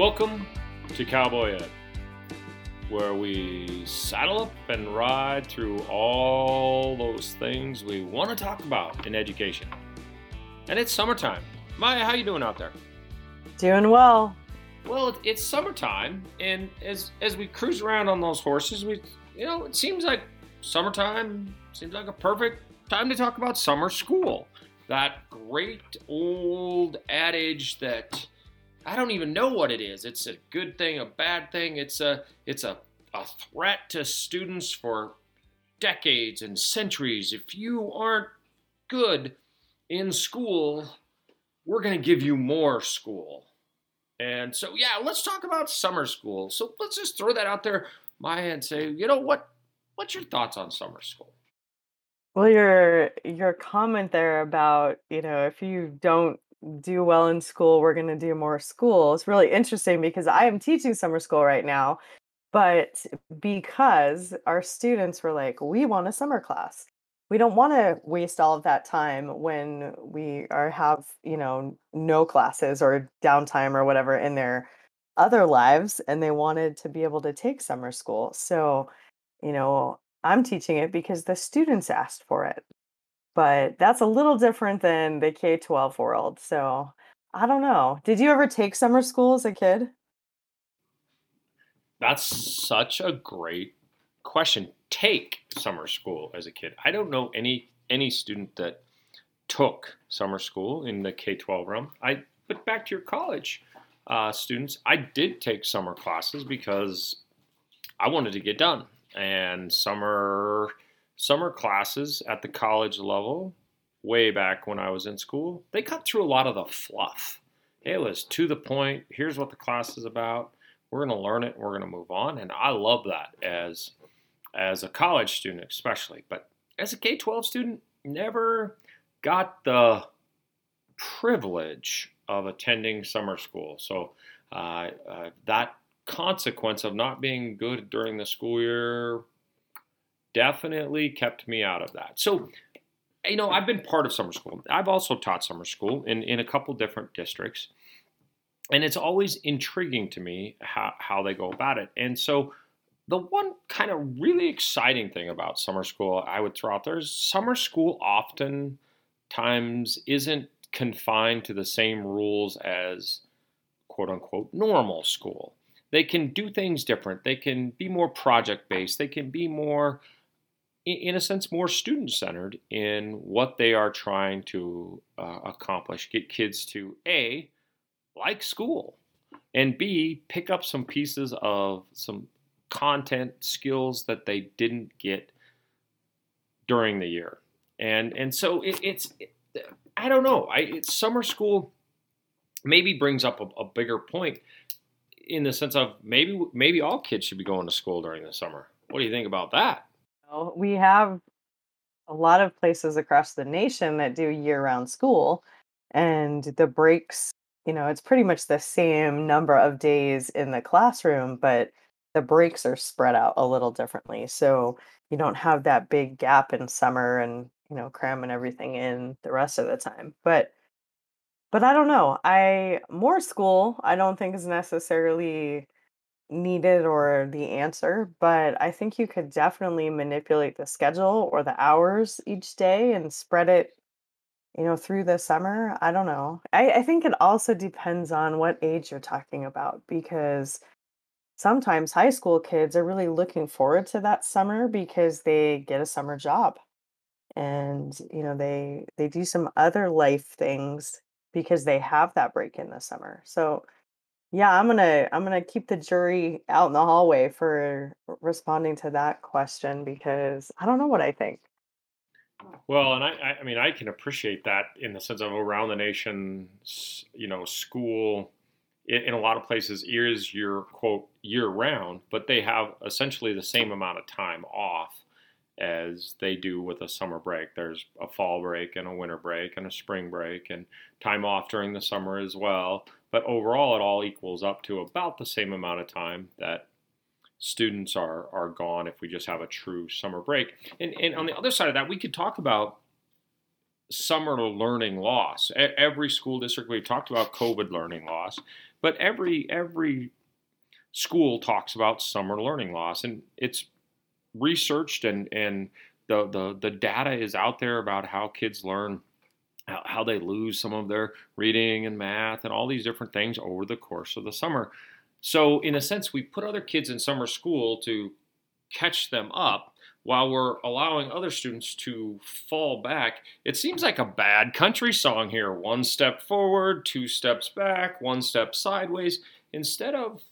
Welcome to Cowboy Ed, where we saddle up and ride through all those things we want to talk about in education. And it's summertime. Maya, how you doing out there? Doing well. Well, it's summertime, and as as we cruise around on those horses, we you know it seems like summertime seems like a perfect time to talk about summer school. That great old adage that I don't even know what it is. It's a good thing, a bad thing. It's a it's a, a threat to students for decades and centuries. If you aren't good in school, we're going to give you more school. And so, yeah, let's talk about summer school. So let's just throw that out there, Maya, and say, you know what? What's your thoughts on summer school? Well, your your comment there about, you know, if you don't do well in school, we're going to do more school. It's really interesting because I am teaching summer school right now, but because our students were like, we want a summer class. We don't want to waste all of that time when we are have, you know, no classes or downtime or whatever in their other lives and they wanted to be able to take summer school. So, you know, I'm teaching it because the students asked for it but that's a little different than the K 12 world. So I don't know. Did you ever take summer school as a kid? That's such a great question. Take summer school as a kid. I don't know any any student that took summer school in the K 12 realm. I but back to your college uh, students, I did take summer classes because I wanted to get done, and summer summer classes at the college level, way back when I was in school, they cut through a lot of the fluff. It was to the point. Here's what the class is about. We're going to learn it. We're going to move on, and I love that as as a college student, especially. But as a K twelve student, never got the privilege of attending summer school. So uh, uh, that consequence of not being good during the school year definitely kept me out of that. So, you know, I've been part of summer school. I've also taught summer school in, in a couple different districts. And it's always intriguing to me how, how they go about it. And so, the one kind of really exciting thing about summer school I would throw out there is summer school oftentimes isn't confined to the same rules as quote unquote normal school. They can do things different. They can be more project based. They can be more in a sense, more student centered in what they are trying to uh, accomplish. Get kids to A, like school, and B, pick up some pieces of some content skills that they didn't get during the year. And, and so it, it's, it, I don't know, I, summer school maybe brings up a, a bigger point in the sense of maybe maybe all kids should be going to school during the summer. What do you think about that? We have a lot of places across the nation that do year-round school and the breaks you know it's pretty much the same number of days in the classroom but the breaks are spread out a little differently so you don't have that big gap in summer and you know cramming everything in the rest of the time but but i don't know i more school i don't think is necessarily needed or the answer, but I think you could definitely manipulate the schedule or the hours each day and spread it, you know, through the summer. I don't know. I, I think it also depends on what age you're talking about because sometimes high school kids are really looking forward to that summer because they get a summer job and you know they they do some other life things because they have that break in the summer so yeah, I'm gonna I'm gonna keep the jury out in the hallway for responding to that question because I don't know what I think. Well, and I, I mean, I can appreciate that in the sense of around the nation, you know, school in, a lot of places is your quote year round, but they have essentially the same amount of time off as they do with a summer break. There's a fall break and a winter break and a spring break and time off during the summer as well. But overall, it all equals up to about the same amount of time that students are are gone if we just have a true summer break. And, and on the other side of that, we could talk about summer learning loss. Every school district we've talked about COVID learning loss. but every every school talks about summer learning loss, and it's researched and and the the the data is out there about how kids learn how, they lose some of their reading and math and all these different things over the course of the summer. So, in a sense, we put other kids in summer school to catch them up while we're allowing other students to fall back. It seems like a bad country song here one step forward, two steps back, one step sideways, instead of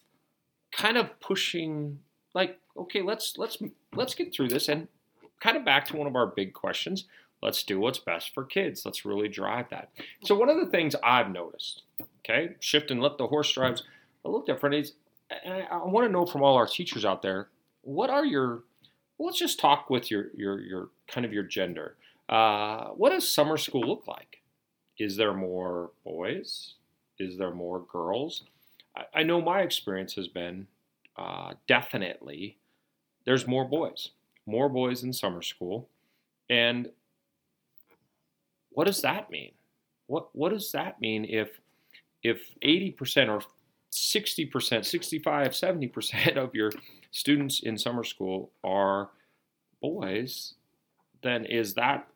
kind of pushing like okay let's let's let's get through this and kind of back to one of our big questions let's do what's best for kids. Let's really drive that. So one of the things i've noticed okay shift and let the horse drives a little different is and I, I want to know from all our teachers out there what are your well, let's just talk with your your your kind of your gender. Uh, what does summer school look like? Is there more boys? Is there more girls? I, I know my experience has been uh, definitely there's more boys more boys in summer school. And what does that mean what what does that mean if if 80% or 60%, 65, 70% of your students in summer school are boys, then is that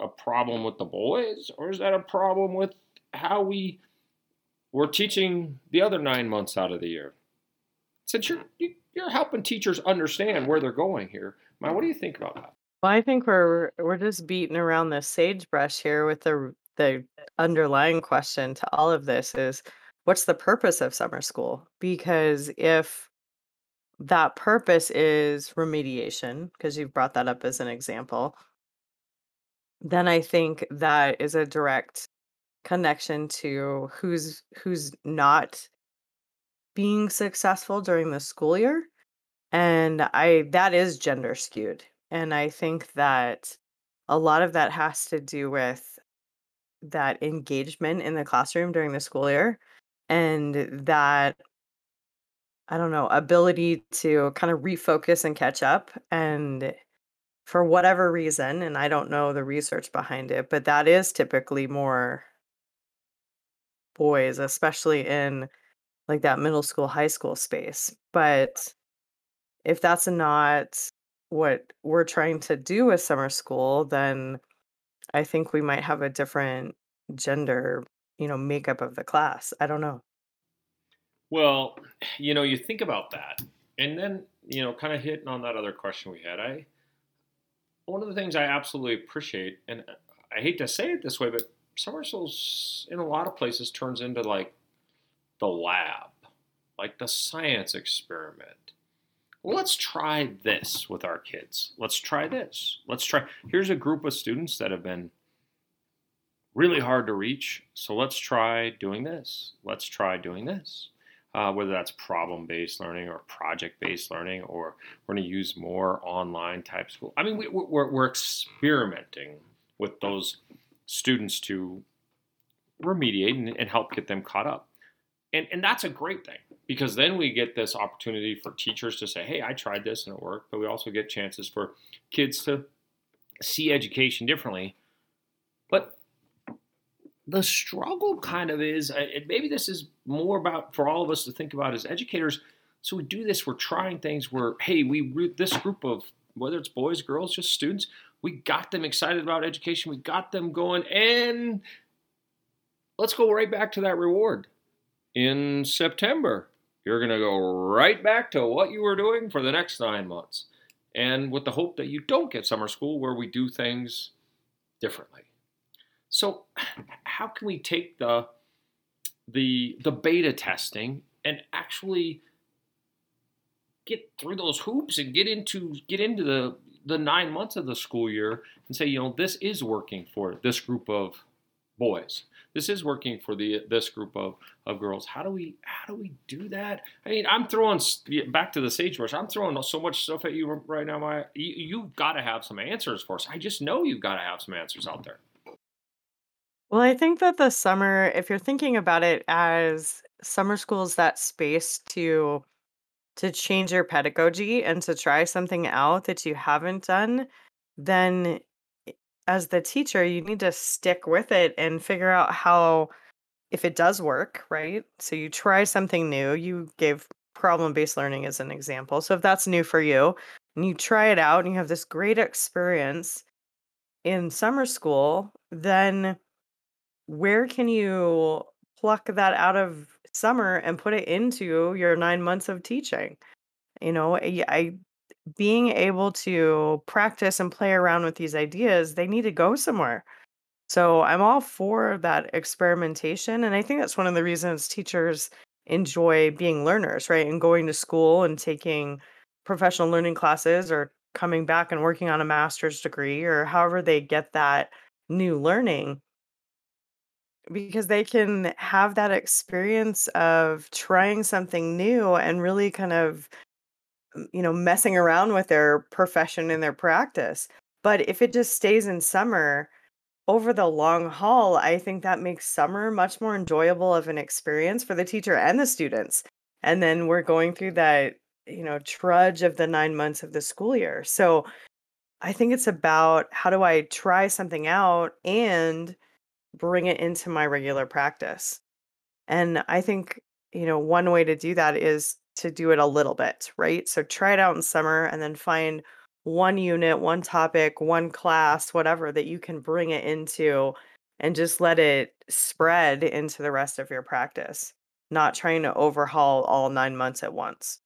a problem with the boys or is that a problem with how we we're teaching the other nine months out of the year? Since you're you're helping teachers understand where they're going here, Maya, what do you think about that? Well, I think we're we're just beating around the sagebrush here with the the underlying question to all of this is what's the purpose of summer school? Because if that purpose is remediation, because you've brought that up as an example, then I think that is a direct connection to who's who's not being successful during the school year. And I that is gender skewed. And I think that a lot of that has to do with that engagement in the classroom during the school year and that I don't know, ability to kind of refocus and catch up. And for whatever reason, and I don't know the research behind it, but that is typically more boys, especially in like that middle school, high school space. But if that's not what we're trying to do with summer school, then I think we might have a different gender, you know, makeup of the class. I don't know. Well, you know, you think about that, and then you know, kind of hitting on that other question we had. I one of the things I absolutely appreciate, and uh, I hate to say it this way, but summer schools in a lot of places turns into like the lab, like the science experiment. Well, let's try this with our kids. Let's try this. Let's try. Here's a group of students that have been really hard to reach. So let's try doing this. Let's try doing this uh, whether that's problem based learning or project based learning, or we're going to use more online type school. I mean, we, we're, we're experimenting with those students to remediate and, and help get them caught up. And, and that's a great thing because then we get this opportunity for teachers to say, hey, I tried this and it worked. But we also get chances for kids to see education differently. But the struggle kind of is, uh, and maybe this is more about for all of us to think about as educators. So we do this, we're trying things where, hey, we this group of whether it's boys, girls, just students, we got them excited about education, we got them going, and let's go right back to that reward. In September, you're going to go right back to what you were doing for the next nine months. And with the hope that you don't get summer school where we do things differently. So, how can we take the the the beta testing and actually get through those hoops and get into get into the the nine months of the school year and say, you know, this is working for this group of boys. This is working for the this group of, of girls. How do we how do we do that? I mean, I'm throwing back to the sagebrush. I'm throwing so much stuff at you right now. My you, you've got to have some answers for us. I just know you've got to have some answers out there. Well, I think that the summer, if you're thinking about it as summer school is that space to to change your pedagogy and to try something out that you haven't done, then as the teacher, you need to stick with it and figure out how if it does work, right? So you try something new. You gave problem based learning as an example. So if that's new for you and you try it out and you have this great experience in summer school, then where can you pluck that out of summer and put it into your nine months of teaching? You know, I being able to practice and play around with these ideas, they need to go somewhere. So I'm all for that experimentation. And I think that's one of the reasons teachers enjoy being learners, right? And going to school and taking professional learning classes or coming back and working on a master's degree or however they get that new learning because they can have that experience of trying something new and really kind of you know messing around with their profession and their practice. But if it just stays in summer over the long haul i think that makes summer much more enjoyable of an experience for the teacher and the students. And then we're going through that you know trudge of the 9 months of the school year. So i think it's about how do i try something out and bring it into my regular practice. And I think, you know, one way to do that is to do it a little bit, right? So try it out in summer and then find one unit, one topic, one class, whatever that you can bring it into and just let it spread into the rest of your practice, not trying to overhaul all nine months at once.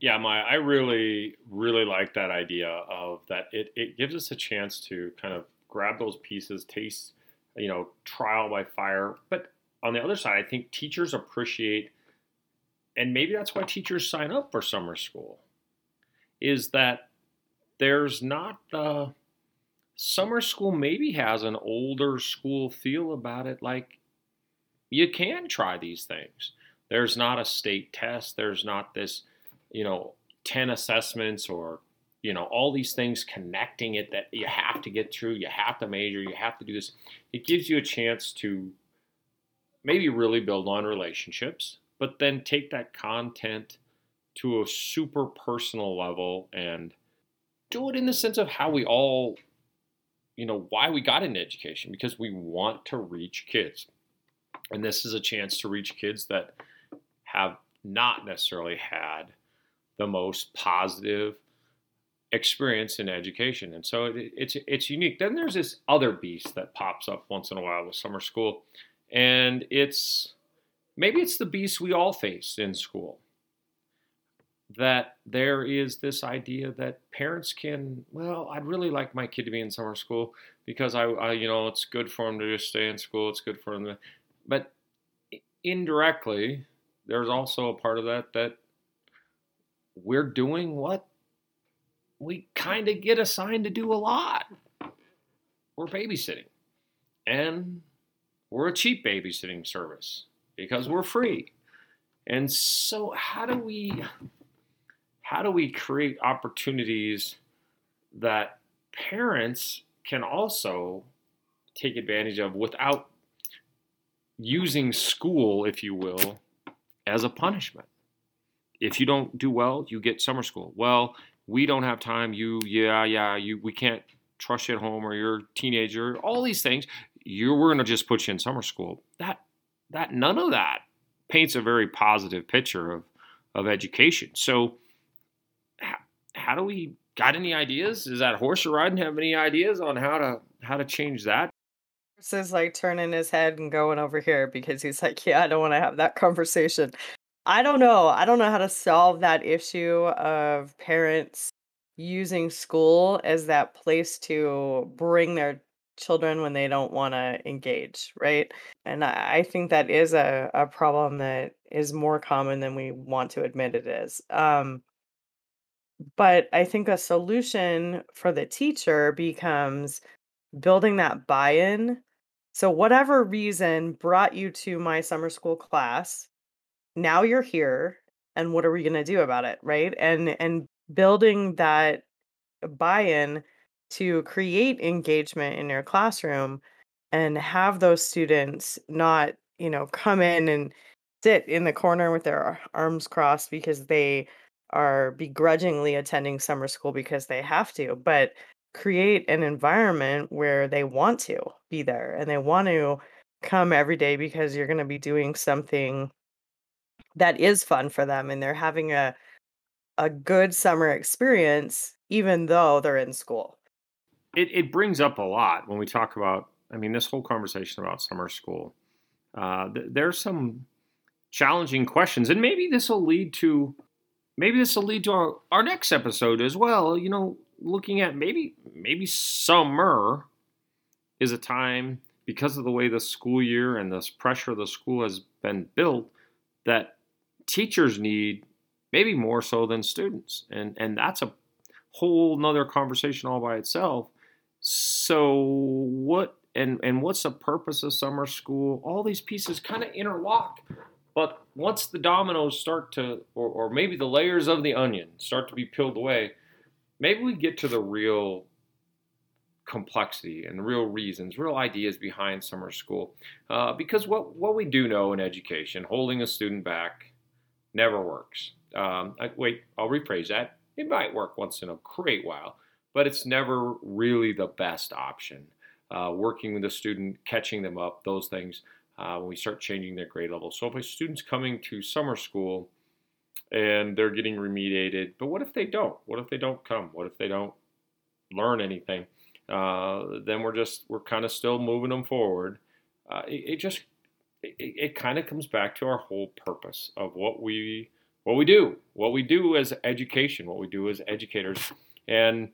Yeah, my I really really like that idea of that it, it gives us a chance to kind of grab those pieces, taste, you know, trial by fire. But on the other side, I think teachers appreciate, and maybe that's why teachers sign up for summer school, is that there's not the summer school maybe has an older school feel about it. Like you can try these things. There's not a state test. There's not this, you know, 10 assessments or you know all these things connecting it that you have to get through you have to major you have to do this it gives you a chance to maybe really build on relationships but then take that content to a super personal level and do it in the sense of how we all you know why we got into education because we want to reach kids and this is a chance to reach kids that have not necessarily had the most positive experience in education, and so it, it's it's unique. Then there's this other beast that pops up once in a while with summer school, and it's maybe it's the beast we all face in school. That there is this idea that parents can, well, I'd really like my kid to be in summer school because I, I you know, it's good for them to just stay in school. It's good for them to, but indirectly, there's also a part of that that we're doing what we kind of get assigned to do a lot. We're babysitting. And we're a cheap babysitting service because we're free. And so how do we how do we create opportunities that parents can also take advantage of without using school, if you will, as a punishment? If you don't do well, you get summer school. Well, we don't have time. You, yeah, yeah, you, we can't trust you at home, or you're a teenager. All these things, you we're to just put you in summer school. That, that, none of that paints a very positive picture of, of education. So, how, do we got any ideas? Does that horse riding have any ideas on how to how to change that? Horse is like turning his head and going over here because he's like, yeah, I don't want to have that conversation. I don't know. I don't know how to solve that issue of parents using school as that place to bring their children when they don't want to engage, right? And I, think that is a, a problem that is more common than we want to admit it is. Um, but I think a solution for the teacher becomes building that buy in. So, whatever reason brought you to my summer school class, now you're here and what are we going to do about it right and and building that buy-in to create engagement in your classroom and have those students not you know come in and sit in the corner with their arms crossed because they are begrudgingly attending summer school because they have to but create an environment where they want to be there and they want to come every day because you're going to be doing something that is fun for them and they're having a a good summer experience even though they're in school. It it brings up a lot when we talk about I mean this whole conversation about summer school. Uh, th- there's some challenging questions and maybe this will lead to maybe this will lead to our, our next episode as well, you know, looking at maybe maybe summer is a time because of the way the school year and this pressure the school has been built that teachers need maybe more so than students and and that's a whole nother conversation all by itself so what and and what's the purpose of summer school all these pieces kind of interlock but once the dominoes start to or, or maybe the layers of the onion start to be peeled away maybe we get to the real complexity and real reasons, real ideas behind summer school. Uh, because what, what we do know in education, holding a student back never works. Um, I, wait, I'll rephrase that. It might work once in a great while, but it's never really the best option. Uh, working with a student, catching them up, those things, uh, when we start changing their grade level. So if a student's coming to summer school and they're getting remediated, but what if they don't? What if they don't come? What if they don't learn anything? Uh, then we're just we're kind of still moving them forward. Uh, it, it, just it, it kind of comes back to our whole purpose of what we what we do, what we do as education, what we do as educators, and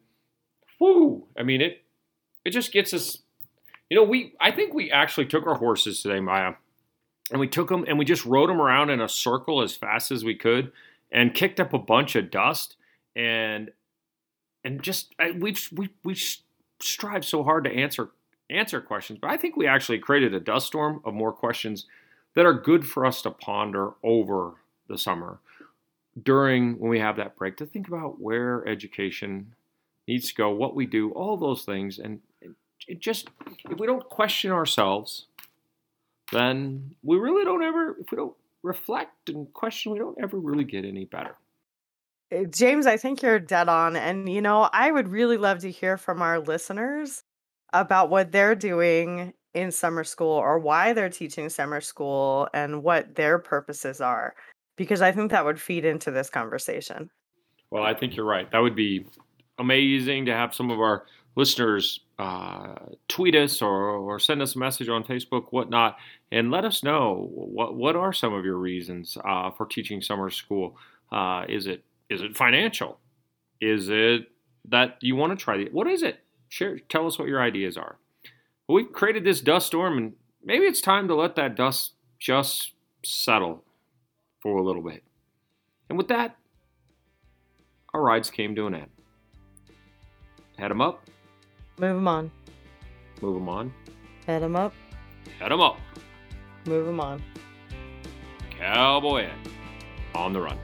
whoo, I mean it it just gets us. You know, we I think we actually took our horses today, Maya, and we took them and we just rode them around in a circle as fast as we could, and kicked up a bunch of dust, and and just we we we strive so hard to answer answer questions, but I think we actually created a dust storm of more questions that are good for us to ponder over the summer during when we have that break to think about where education needs to go, what we do, all those things, and it just if we don't question ourselves, then we really don't ever if we don't reflect and question, we don't ever really get any better. Eh, James, I think you're dead on. And, you know, I would really love to hear from our listeners about what they're doing in summer school or why they're teaching summer school and what their purposes are, because I think that would feed into this conversation. Well, I think you're right. That would be amazing to have some of our listeners uh, tweet us or, or send us a message on Facebook, whatnot, and let us know what what are some of your reasons uh, for teaching summer school. Uh, is it is it financial? Is it that you want to try it? What is it? Share, tell us what your ideas are. Well, we've created this dust storm, and maybe it's time to let that dust just settle for a little bit. And with that, our rides came to an end. Head them up. Move them on. Move them on. Head them up. Head them up. Move them on. Cowboy on the run.